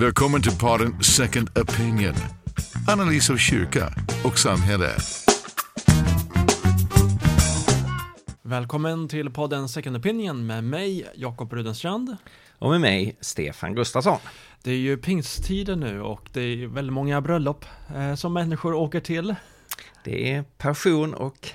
Välkommen till podden Second Opinion. Analys av kyrka och samhälle. Välkommen till podden Second Opinion med mig, Jakob Rudenstrand. Och med mig, Stefan Gustafsson. Det är ju pingsttider nu och det är väldigt många bröllop eh, som människor åker till. Det är passion och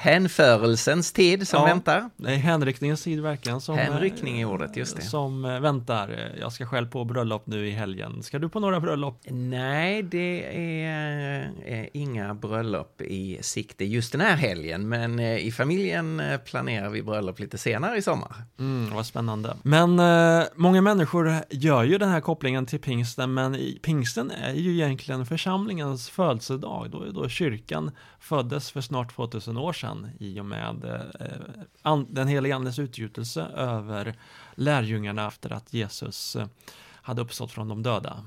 hänförelsens tid som Ja. väntar. Det är hänryckningens tid verkligen. Som, Hänryckning är eh, ordet, just det. Som eh, väntar. Jag ska själv på bröllop nu i helgen. Ska du på några bröllop? Nej, det är eh, inga bröllop i sikte just den här helgen, men i familjen planerar vi bröllop lite senare i sommar. Mm, vad spännande. Men många människor gör ju den här kopplingen till pingsten, men i, pingsten är ju egentligen församlingens födelsedag, då, då kyrkan föddes för snart 2000 år sedan i och med eh, an, den heliga andes utgjutelse över lärjungarna efter att Jesus eh, hade uppstått från de döda.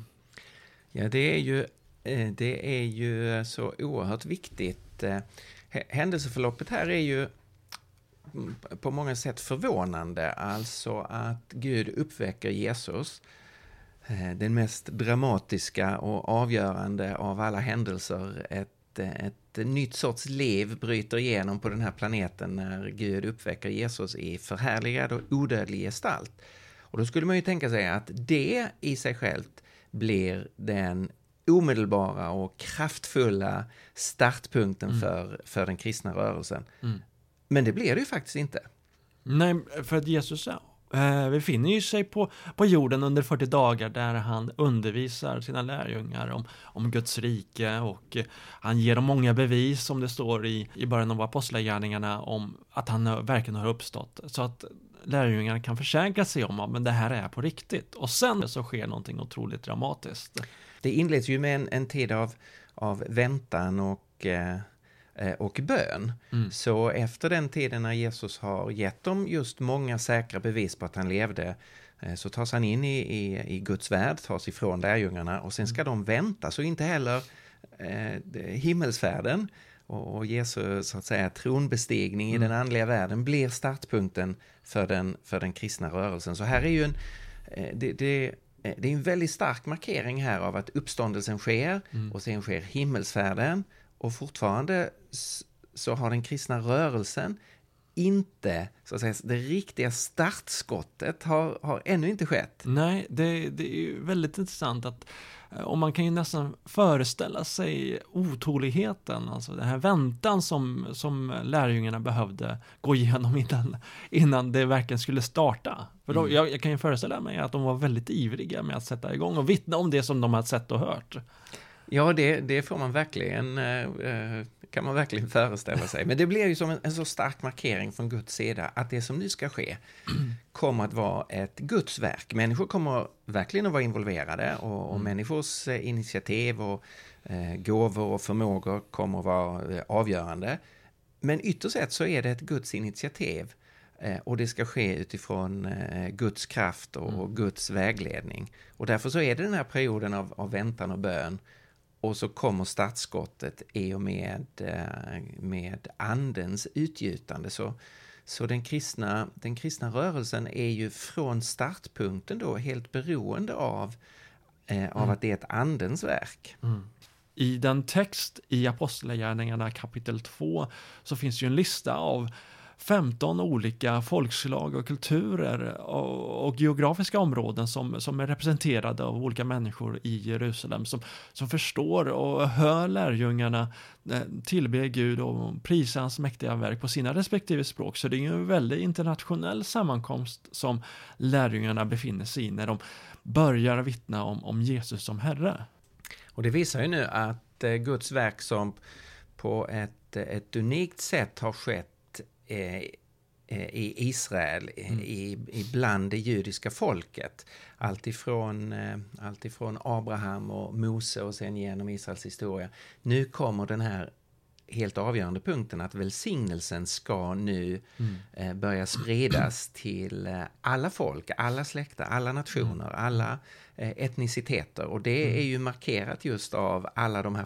Ja, det är ju, eh, det är ju så oerhört viktigt. Eh, händelseförloppet här är ju mm, på många sätt förvånande. Alltså att Gud uppväcker Jesus. Den mest dramatiska och avgörande av alla händelser. Ett, ett ett nytt sorts liv bryter igenom på den här planeten när Gud uppväcker Jesus i förhärligad och odödlig gestalt. Och då skulle man ju tänka sig att det i sig självt blir den omedelbara och kraftfulla startpunkten för, för den kristna rörelsen. Mm. Men det blir det ju faktiskt inte. Nej, för att Jesus eh, befinner ju sig på, på jorden under 40 dagar där han undervisar sina lärjungar om, om Guds rike och eh, han ger dem många bevis som det står i, i början av apostlagärningarna om att han verkligen har uppstått. Så att lärjungarna kan försäkra sig om att det här är på riktigt. Och sen så sker någonting otroligt dramatiskt. Det inleds ju med en, en tid av, av väntan och, eh, och bön. Mm. Så efter den tiden när Jesus har gett dem just många säkra bevis på att han levde eh, så tas han in i, i, i Guds värld, tas ifrån lärjungarna och sen ska de vänta. Så inte heller eh, himmelsfärden och, och Jesu så att säga, tronbestigning i den andliga världen blir startpunkten för den, för den kristna rörelsen. Så här är ju en, eh, det, det, eh, det är en väldigt stark markering här av att uppståndelsen sker och sen sker himmelsfärden och fortfarande så har den kristna rörelsen inte, så att säga, det riktiga startskottet har, har ännu inte skett. Nej, det, det är ju väldigt intressant att eh, och man kan ju nästan föreställa sig otåligheten, alltså den här väntan som, som lärjungarna behövde gå igenom innan, innan det verkligen skulle starta. För då, jag, jag kan ju föreställa mig att de var väldigt ivriga med att sätta igång och vittna om det som de hade sett och hört. Ja, det, det får man verkligen, eh, eh, kan man verkligen föreställa sig. Men det blir ju som en, en så stark markering från Guds sida att det som nu ska ske kommer att vara ett Guds verk. Människor kommer verkligen att vara involverade och, och människors eh, initiativ och eh, gåvor och förmågor kommer att vara avgörande. Men ytterst sett så är det ett Guds initiativ och det ska ske utifrån Guds kraft och, och Guds vägledning. Och därför så är det den här perioden av, av väntan och bön och så kommer startskottet i och med, eh, med andens utgjutande. Så, så den, kristna, den kristna rörelsen är ju från startpunkten då helt beroende av, eh, av att det är ett andens verk. I den text i Apostlagärningarna kapitel 2 så finns ju en lista av 15 olika folkslag och kulturer och, och geografiska områden som, som är representerade av olika människor i Jerusalem som, som förstår och hör lärjungarna eh, tillbe Gud och prisa hans mäktiga verk på sina respektive språk. Så det är ju en väldigt internationell sammankomst som lärjungarna befinner sig i när de börjar vittna om, om Jesus som Herre. Och det visar ju nu att eh, Guds verk som på ett, ett unikt sätt har skett i Israel, mm. i, i bland det judiska folket. Alltifrån, eh, alltifrån Abraham och Mose och sen genom Israels historia. Nu kommer den här helt avgörande punkten att välsignelsen ska nu Mm. eh, börja spridas till eh, alla folk, alla släkter, alla nationer, alla eh, etniciteter. Och det är ju markerat just av alla de här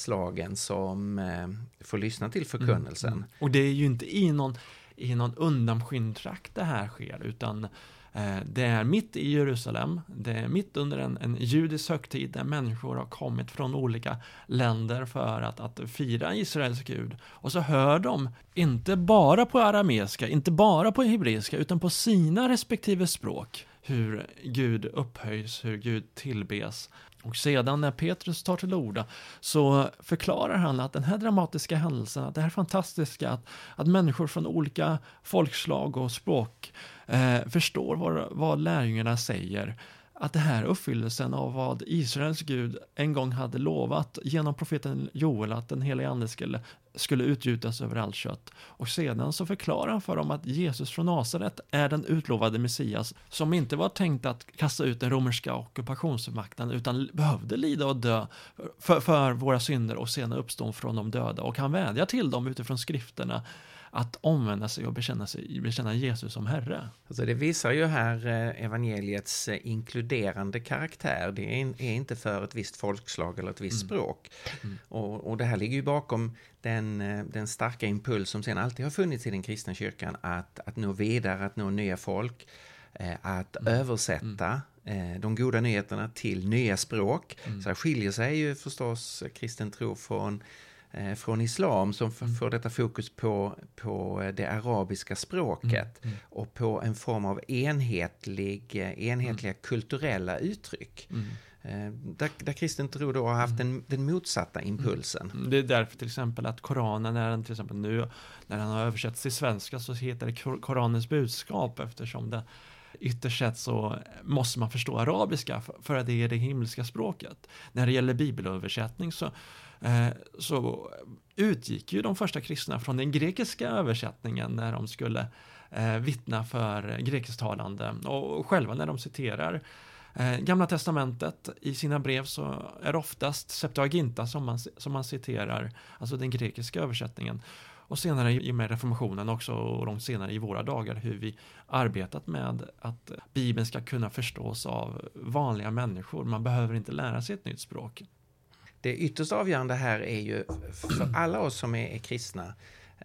folkslagen som eh, får lyssna till förkunnelsen. Och det är ju inte i någon, i någon undanskymd trakt det här sker, utan Eh, det är mitt i Jerusalem, det är mitt under en, en judisk högtid där människor har kommit från olika länder för att, att fira Israels Gud. Och så hör de, inte bara på arameiska, inte bara på hebreiska, utan på sina respektive språk, hur Gud upphöjs, hur Gud tillbes. Och sedan när Petrus tar till orda så förklarar han att den här dramatiska händelsen, att det här fantastiska, att, att människor från olika folkslag och språk eh, förstår vad, vad lärjungarna säger. Att det här är uppfyllelsen av vad Israels Gud en gång hade lovat genom profeten Joel att den heliga ande skulle, skulle utgjutas över allt kött. Och sedan så förklarar han för dem att Jesus från Nasaret är den utlovade Messias som inte var tänkt att kasta ut den romerska ockupationsmakten utan behövde lida och dö för, för våra synder och senare uppstå från de döda. Och han vädjar till dem utifrån skrifterna att omvända sig och bekänna, sig, bekänna Jesus som Herre. Alltså det visar ju här eh, evangeliets eh, inkluderande karaktär. Det är inte för ett visst folkslag eller ett visst mm. språk. Mm. Och, och det här ligger ju bakom den, eh, den starka impuls som sen alltid har funnits i den kristna kyrkan att, att nå vidare, att nå nya folk, att mm. översätta de goda nyheterna till nya språk. Mm. Så här skiljer sig ju förstås kristen tro från från islam som mm. får detta fokus på, på det arabiska språket mm. Mm. och på en form av enhetlig, eh, enhetliga mm. kulturella uttryck. Mm. Eh, där, där kristen tro då har haft den, den motsatta impulsen. Det är därför till exempel att Koranen, när den till exempel nu, när den har översatts till svenska så heter det Koranens budskap eftersom det ytterst sett så måste man förstå arabiska för att det är det himmelska språket. När det gäller bibelöversättning så Eh, Eh, så utgick ju de första kristna från den grekiska översättningen när de skulle eh, vittna för grekisktalande och själva när de citerar eh, Gamla Testamentet i sina brev så är det oftast Septuaginta som man, som man citerar, alltså den grekiska översättningen. Och senare i och med reformationen också och långt senare i våra dagar hur vi arbetat med att Bibeln ska kunna förstås av vanliga människor. Man behöver inte lära sig ett nytt språk det ytterst avgörande här är ju för alla oss som är, kristna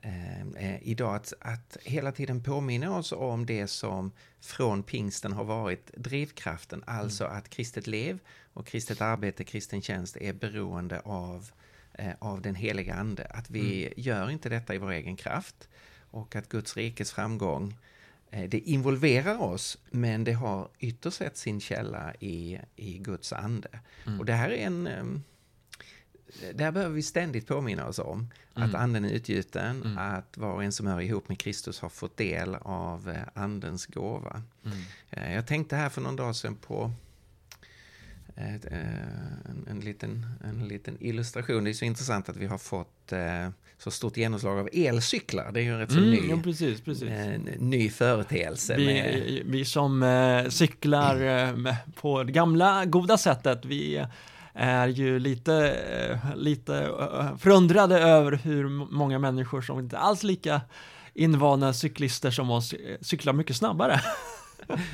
eh, eh, idag att, att hela tiden påminna oss om det som från pingsten har varit drivkraften, alltså mm. att kristet lev och kristet arbete, kristen tjänst är beroende av, eh, av den heliga ande. Att vi mm. gör inte detta i vår egen kraft och att Guds rikes framgång eh, det involverar oss, men det har ytterst sett sin källa i, i Guds ande. Mm. Och det här är en ehm, där behöver vi ständigt påminna oss om mm. att anden är utgjuten, mm. att var och en som hör ihop med Kristus har fått del av eh, andens gåva. Mm. Eh, jag tänkte här för någon dag sedan på ett, eh, en, en, liten, en liten illustration. Det är så intressant att vi har fått så stort genomslag av elcyklar. Det är ju en rätt så mm, ny, ja, precis, precis. ny företeelse. Vi, med... vi som cyklar på det gamla goda sättet, vi är ju lite, eh, lite eh, förundrade över hur många människor som inte alls lika invana cyklister som oss eh, cyklar mycket snabbare.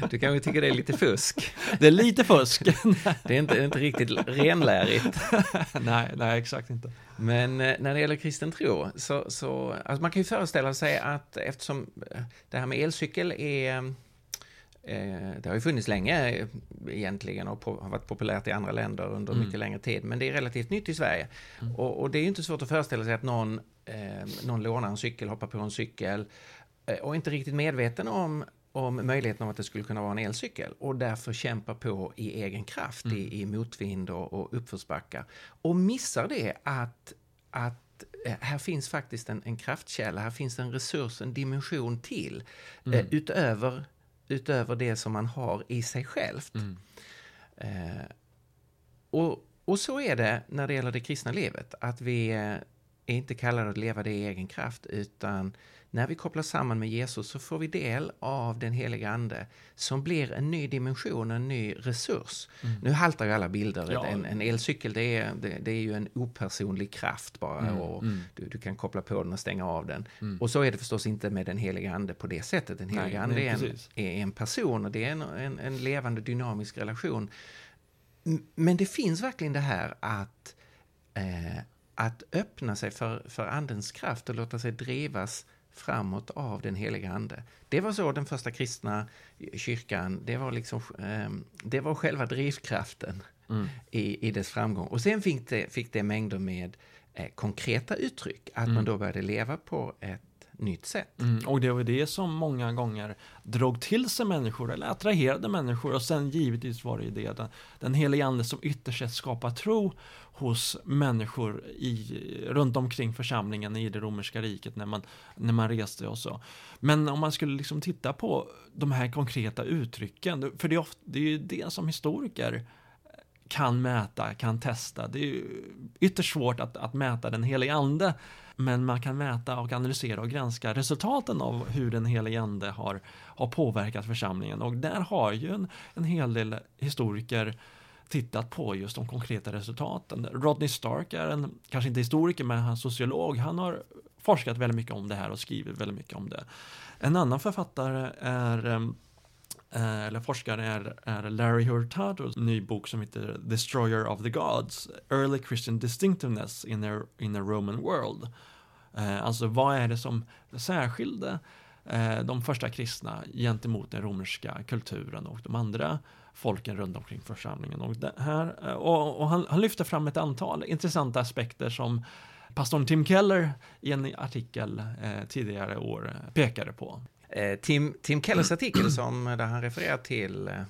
Du kanske tycker det är lite fusk? Det är lite fusk. Det är inte, inte riktigt renlärigt. Nej, nej, exakt inte. Men när det gäller kristen tro, så, så alltså man kan ju föreställa sig att eftersom det här med elcykel är det har ju funnits länge eh, egentligen och har varit populärt i andra länder under mm. mycket längre tid. Men det är relativt nytt i Sverige. Mm. Och, och, det är inte svårt att föreställa sig att någon, eh, någon lånar en cykel, hoppar på en cykel eh, och inte riktigt medveten om, om möjligheten av att det skulle kunna vara en elcykel och därför kämpar på i egen kraft mm. i, i motvind och, och uppförsbackar. Och missar det att, att här finns faktiskt en, en kraftkälla, här finns en resurs, en dimension till mm. eh, utöver utöver det som man har i sig självt. Mm. Eh, och, och så är det när det gäller det kristna livet, att vi eh, är inte kallade att leva det i egen kraft, utan när vi kopplas samman med Jesus så får vi del av den heliga Ande som blir en ny dimension, en ny resurs. Mm. Nu haltar ju alla bilder. Ja. En, en, elcykel det är, det, det, är ju en opersonlig kraft bara mm. och mm. Du, du, kan koppla på den och stänga av den. Mm. Och så är det förstås inte med den heliga Ande på det sättet. Den heliga Nej, Ande är en, är en, person och det är en, en, en levande dynamisk relation. Men det finns verkligen det här att, eh, att öppna sig för, för Andens kraft och låta sig drivas framåt av den heliga Ande. Det var så den första kristna kyrkan, det var, liksom, ehm, det var själva drivkraften mm. i, i dess framgång. Och sen fick det, fick det mängder med eh, konkreta uttryck, att mm. man då började leva på ett nytt sätt. Mm, och det var det som många gånger drog till sig människor eller attraherade människor och sen givetvis var det ju det den, den heliga ande som ytterst sett skapar tro hos människor i, runt omkring församlingen i det romerska riket när man, när man reste och så. Men om man skulle liksom titta på de här konkreta uttrycken, för det är, ofta, det är ju det som historiker kan mäta, kan testa. Det är ju ytterst svårt att, att mäta den heliga ande men man kan mäta och analysera och granska resultaten av hur den helige Ande har, har påverkat församlingen. Och där har ju en, en hel del historiker tittat på just de konkreta resultaten. Rodney Stark är en, kanske inte historiker, men han är sociolog. Han har forskat väldigt mycket om det här och skrivit väldigt mycket om det. En annan författare är ehm, Eh, eller forskare är, är Larry Hurtados ny bok som heter Destroyer of the Gods Early Christian Distinctiveness in a, in a Roman World. Eh, alltså vad är det som särskilde eh, de första kristna gentemot den romerska kulturen och de andra folken runt omkring församlingen. Och, här, eh, och, och han, han, lyfter fram ett antal intressanta aspekter som pastorn Tim Keller i en artikel eh, tidigare år eh, pekade på. Eh, Tim, Tim Kellers artikel som, där han refererar till eh,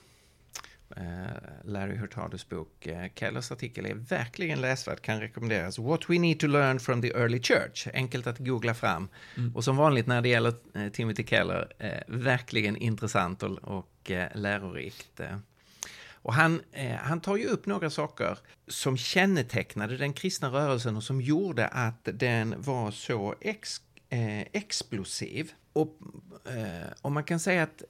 Eh, Larry Hurtados bok. Eh, Kellers artikel är verkligen läsvärd, kan rekommenderas. What we need to learn from the early church. Enkelt att googla fram. Mm. Och som vanligt när det gäller eh, Timothy Keller, verkligen intressant och, och lärorikt. Och han, han tar ju upp några saker som kännetecknade den kristna rörelsen och som gjorde att den var så ex, explosiv. Och, och man kan säga att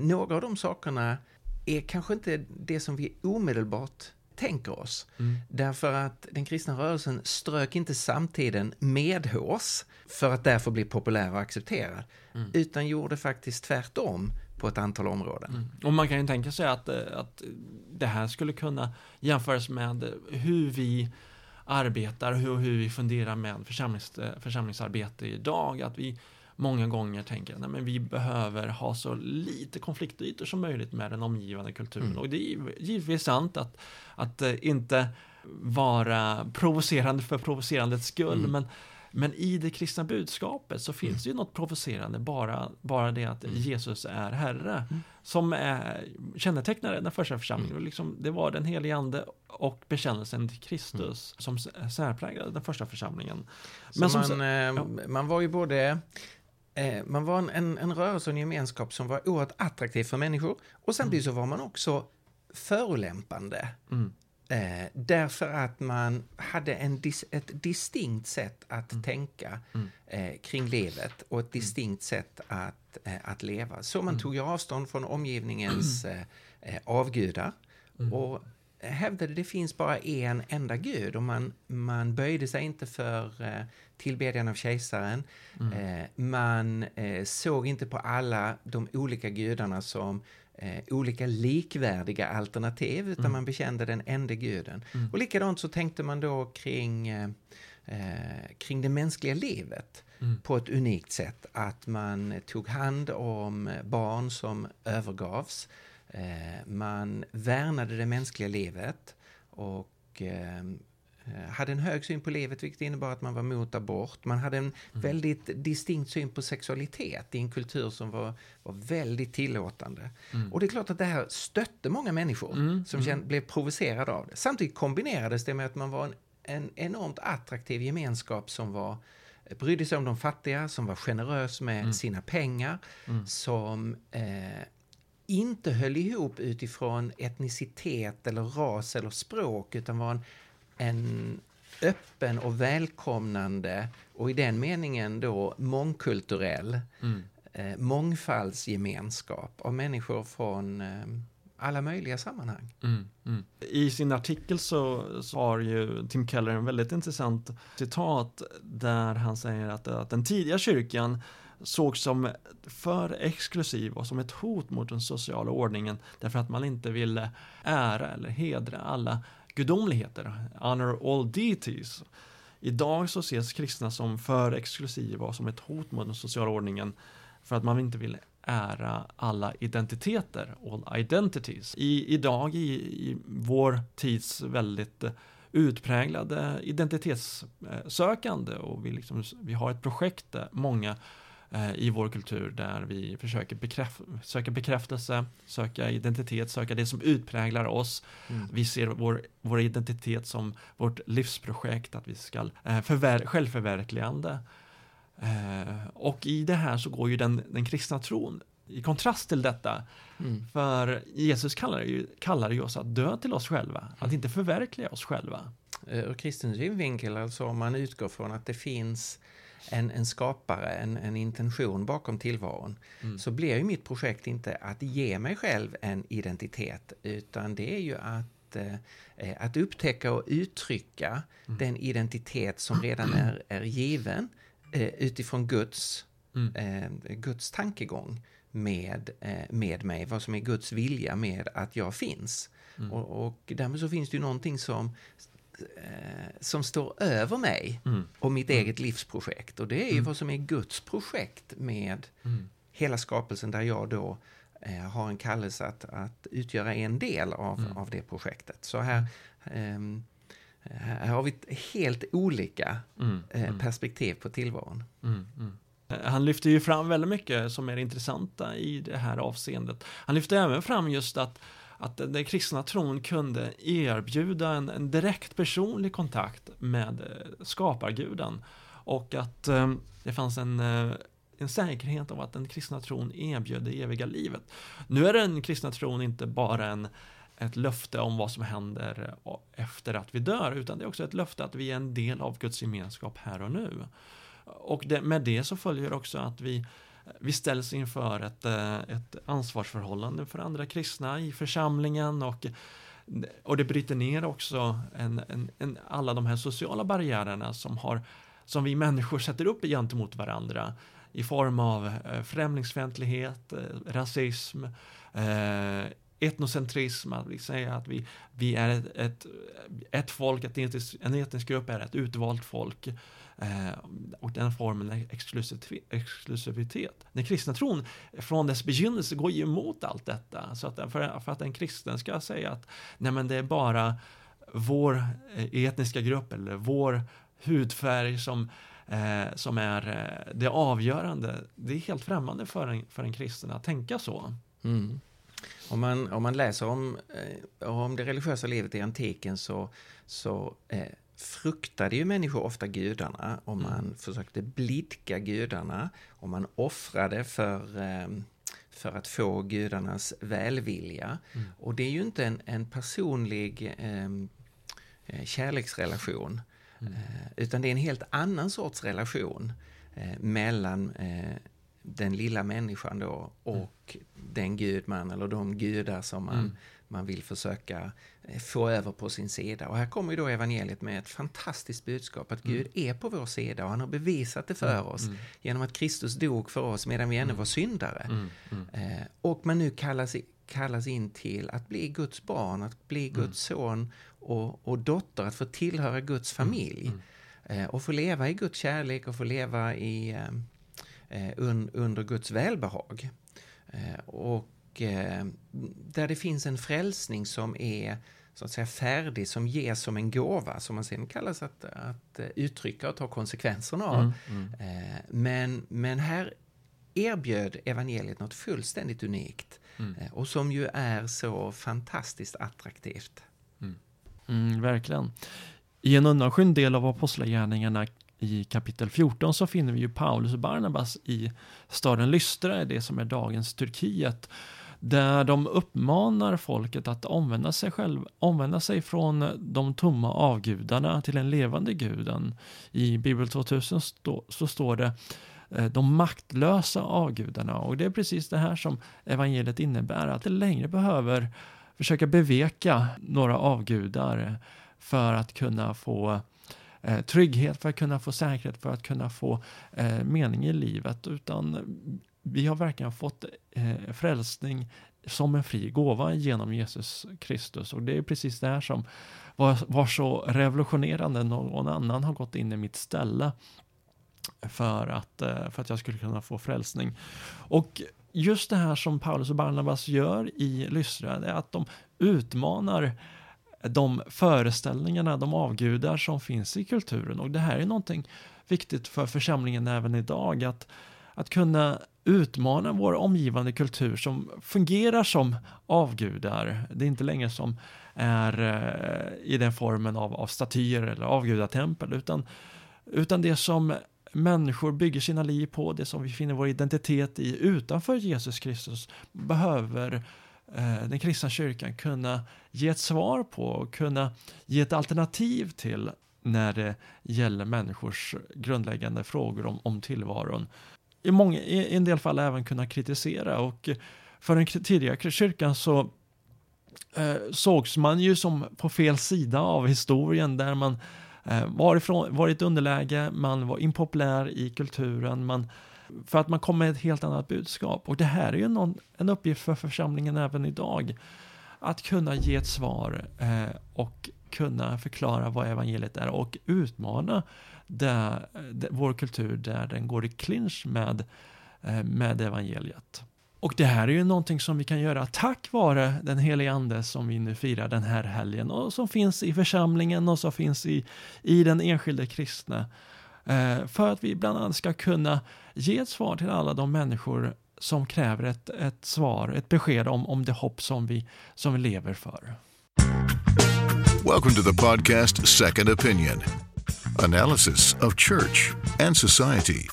några av de sakerna är kanske inte det som vi omedelbart tänker oss. Mm. Därför att den kristna rörelsen strök inte samtiden medhårs för att därför bli populär och accepterad, mm. utan gjorde faktiskt tvärtom på ett antal områden. Mm. Och man kan ju tänka sig att, eh, att det här skulle kunna jämföras med hur vi arbetar, hur, hur vi funderar med församlings, eh, församlingsarbete idag, att vi många gånger tänker att vi behöver ha så lite konfliktytor som möjligt med den omgivande kulturen. Mm. Och det är givetvis sant att, att uh, inte vara provocerande för provocerandets skull, mm. men men i det kristna budskapet så finns mm. ju något provocerande, bara, bara det att mm. Jesus är Herre, mm. som är, kännetecknar den första församlingen. Mm. Liksom, det var den helige Ande och bekännelsen till Kristus som särpräglade den första församlingen. Men som, man, eh, ja. man var ju både Eh, man var en, en, en rörelse och en gemenskap som var oerhört attraktiv för människor. Och samtidigt så var man också förolämpande. Mm. Eh, därför att man hade en dis, ett distinkt sätt att mm. tänka mm. eh, kring livet och ett mm. distinkt sätt att, eh, att leva. Så man mm. tog ju avstånd från omgivningens mm. eh, eh, avgudar. Och hävdade det finns bara en enda gud och man, man böjde sig inte för eh, tillbedjan av kejsaren. Mm. Eh, man eh, såg inte på alla de olika gudarna som eh, olika likvärdiga alternativ utan mm. man bekände den enda guden. Mm. Och likadant så tänkte man då kring, kring det mänskliga livet mm. på ett unikt sätt. Att man tog hand om barn som övergavs man värnade det mänskliga livet och hade en hög syn på livet, vilket innebar att man var mot abort. Man hade en mm. väldigt distinkt syn på sexualitet i en kultur som var, var väldigt tillåtande. Mm. Och det är klart att det här stötte många människor mm. som kände, mm. blev provocerade av det. Samtidigt kombinerades det med att man var en, en enormt attraktiv gemenskap som var brydde sig om de fattiga, som var generös med mm. sina pengar, mm. som eh, inte höll ihop utifrån etnicitet eller ras eller språk utan var en, en öppen och välkomnande och i den meningen då mångkulturell mm. eh, mångfaldsgemenskap av människor från eh, alla möjliga sammanhang. Mm, mm. I sin artikel så, så, har ju Tim Keller en väldigt intressant citat där han säger att, att den tidiga kyrkan sågs som för exklusiv och som ett hot mot den sociala ordningen därför att man inte ville ära eller hedra alla gudomligheter, honor all deities. idag så ses kristna som för exklusiva och som ett hot mot den sociala ordningen för att man inte vill ära alla identiteter, all identities. I, idag i, i vår tids väldigt eh, utpräglade identitetssökande och vi, liksom, vi har ett projekt där många i vår kultur där vi försöker bekräf söka bekräftelse, söka identitet, söka det som utpräglar oss. Mm. Vi ser vår, vår identitet som vårt livsprojekt, att vi ska eh, förver självförverkligande. Eh, och i det här så går ju den, den kristna tron i kontrast till detta. Mm. För Jesus kallar ju, kallar ju oss att dö till oss själva, att inte förverkliga oss själva. Eh, ur kristen synvinkel, alltså om man utgår från att det finns en, en skapare, en, en intention bakom tillvaron, mm. så blir ju mitt projekt inte att ge mig själv en identitet, utan det är ju att, eh, att upptäcka och uttrycka mm. den identitet som redan är, är given eh, utifrån Guds, mm. eh, Guds tankegång med, eh, med mig, vad som är Guds vilja med att jag finns. Mm. Och, och därmed så finns det ju någonting som, som står över mig mm. och mitt mm. eget livsprojekt. Och det är ju mm. vad som är Guds projekt med mm. hela skapelsen där jag då eh, har en kallelse att, att utgöra en del av, mm. av det projektet. Så här, ehm, här har vi helt olika eh, perspektiv på tillvaron. Han lyfter ju fram väldigt mycket som är intressanta i det här avseendet. Han lyfter även fram just att, att den kristna tron kunde erbjuda en, en direkt personlig kontakt med eh, skaparguden. Och att eh, det fanns en, eh, en säkerhet av att den kristna tron erbjöd det eviga livet. Nu är den kristna tron inte bara en ett löfte om vad som händer eh, efter att vi dör, utan det är också ett löfte att vi är en del av Guds gemenskap här och nu. Och det, med det så följer också att vi, vi ställs inför ett, eh, ett ansvarsförhållande för andra kristna i församlingen och, och det bryter ner också en, en, en, alla de här sociala barriärerna som, har, som vi människor sätter upp gentemot varandra i form av eh, främlingsfientlighet, eh, rasism, eh, etnocentrism, att vi säger att vi, vi är ett, ett, ett folk, ett etnisk, en etnisk grupp är ett utvalt folk. Eh, och den formen är exklusivitet. Den kristna tron från dess begynnelse går ju emot allt detta. Så att för, för att en kristen ska säga att nej men det är bara vår eh, etniska grupp eller vår hudfärg som, eh, som är eh, det avgörande. Det är helt främmande för en, för en kristen att tänka så. Mm. Om man, om man läser om, eh, om det religiösa livet i antiken så, så eh, fruktade ju människor ofta gudarna och man mm. försökte blidka gudarna och man offrade för, ehm, för att få gudarnas välvilja. Mm. Och det är ju inte en, en personlig ehm, eh, kärleksrelation mm. eh, utan det är en helt annan sorts relation eh, mellan eh, den lilla människan då och mm. den gud man eller de gudar som man, mm. man vill försöka få över på sin sida. Och här kommer ju då evangeliet med ett fantastiskt budskap att Gud mm. är på vår sida och han har bevisat det för mm. oss mm. genom att Kristus dog för oss medan vi ännu mm. var syndare. Eh, och man nu kallas, kallas in till att bli Guds barn, att bli Guds son och, och dotter, att få tillhöra Guds familj. Eh, och få leva i Guds kärlek och få leva i eh, Eh, under Guds välbehag. Eh, och eh, där det finns en frälsning som är så att säga färdig, som ges som en gåva som man sen kallas att, att uttrycka och ta konsekvenserna av. Mm, mm. Men, men här erbjöd evangeliet något fullständigt unikt mm. och som ju är så fantastiskt attraktivt. Mm. mm verkligen. I en undanskymd del av Apostlagärningarna i kapitel 14 så finner vi ju Paulus och Barnabas i staden Lystra, det som är dagens Turkiet, där de uppmanar folket att omvända sig, själv, omvända sig från de tomma avgudarna till den levande guden. I Bibel 2000 stå, så står det eh, de maktlösa avgudarna och det är precis det här som evangeliet innebär, att det längre behöver försöka beveka några avgudar för att kunna få eh, trygghet, för att kunna få säkerhet, för att kunna få eh, mening i livet, utan vi har verkligen fått eh, frälsning som en fri gåva genom Jesus Kristus. Och det är precis det här som var, var så revolutionerande. Någon annan har gått in i mitt ställe för att, eh, för att jag skulle kunna få frälsning. Och just det här som Paulus och Barnabas gör i Lystra, är att de utmanar de föreställningarna, de avgudar som finns i kulturen. Och det här är någonting viktigt för församlingen även idag, att, att kunna utmana vår omgivande kultur som fungerar som avgudar. Det är inte längre som är eh, i den formen av, av statyer eller avgudatempel, utan, utan det som människor bygger sina liv på, det som vi finner vår identitet i utanför Jesus Kristus, behöver eh, Eh, den kristna kyrkan kunna ge ett svar på och kunna ge ett alternativ till när det gäller människors grundläggande frågor om, om tillvaron. I, många, I en del fall även kunna kritisera och för den tidiga kyrkan så eh, sågs man ju som på fel sida av historien där man eh, var, var i ett underläge, man var impopulär i kulturen, man, för att man kom med ett helt annat budskap. Och det här är ju någon, en uppgift för församlingen även idag. Att kunna ge ett svar eh, och kunna förklara vad evangeliet är och utmana där, där, vår kultur där den går i clinch med, eh, med evangeliet. Och det här är ju någonting som vi kan göra tack vare den helige ande som vi nu firar den här helgen och som finns i församlingen och som finns i, i den enskilde kristne. Eh, för att vi bland annat ska kunna ge ett svar till alla de människor som kräver ett, ett svar, ett besked om, om det hopp som vi, som vi lever för. Welcome to the podcast Second Opinion analysis of church and society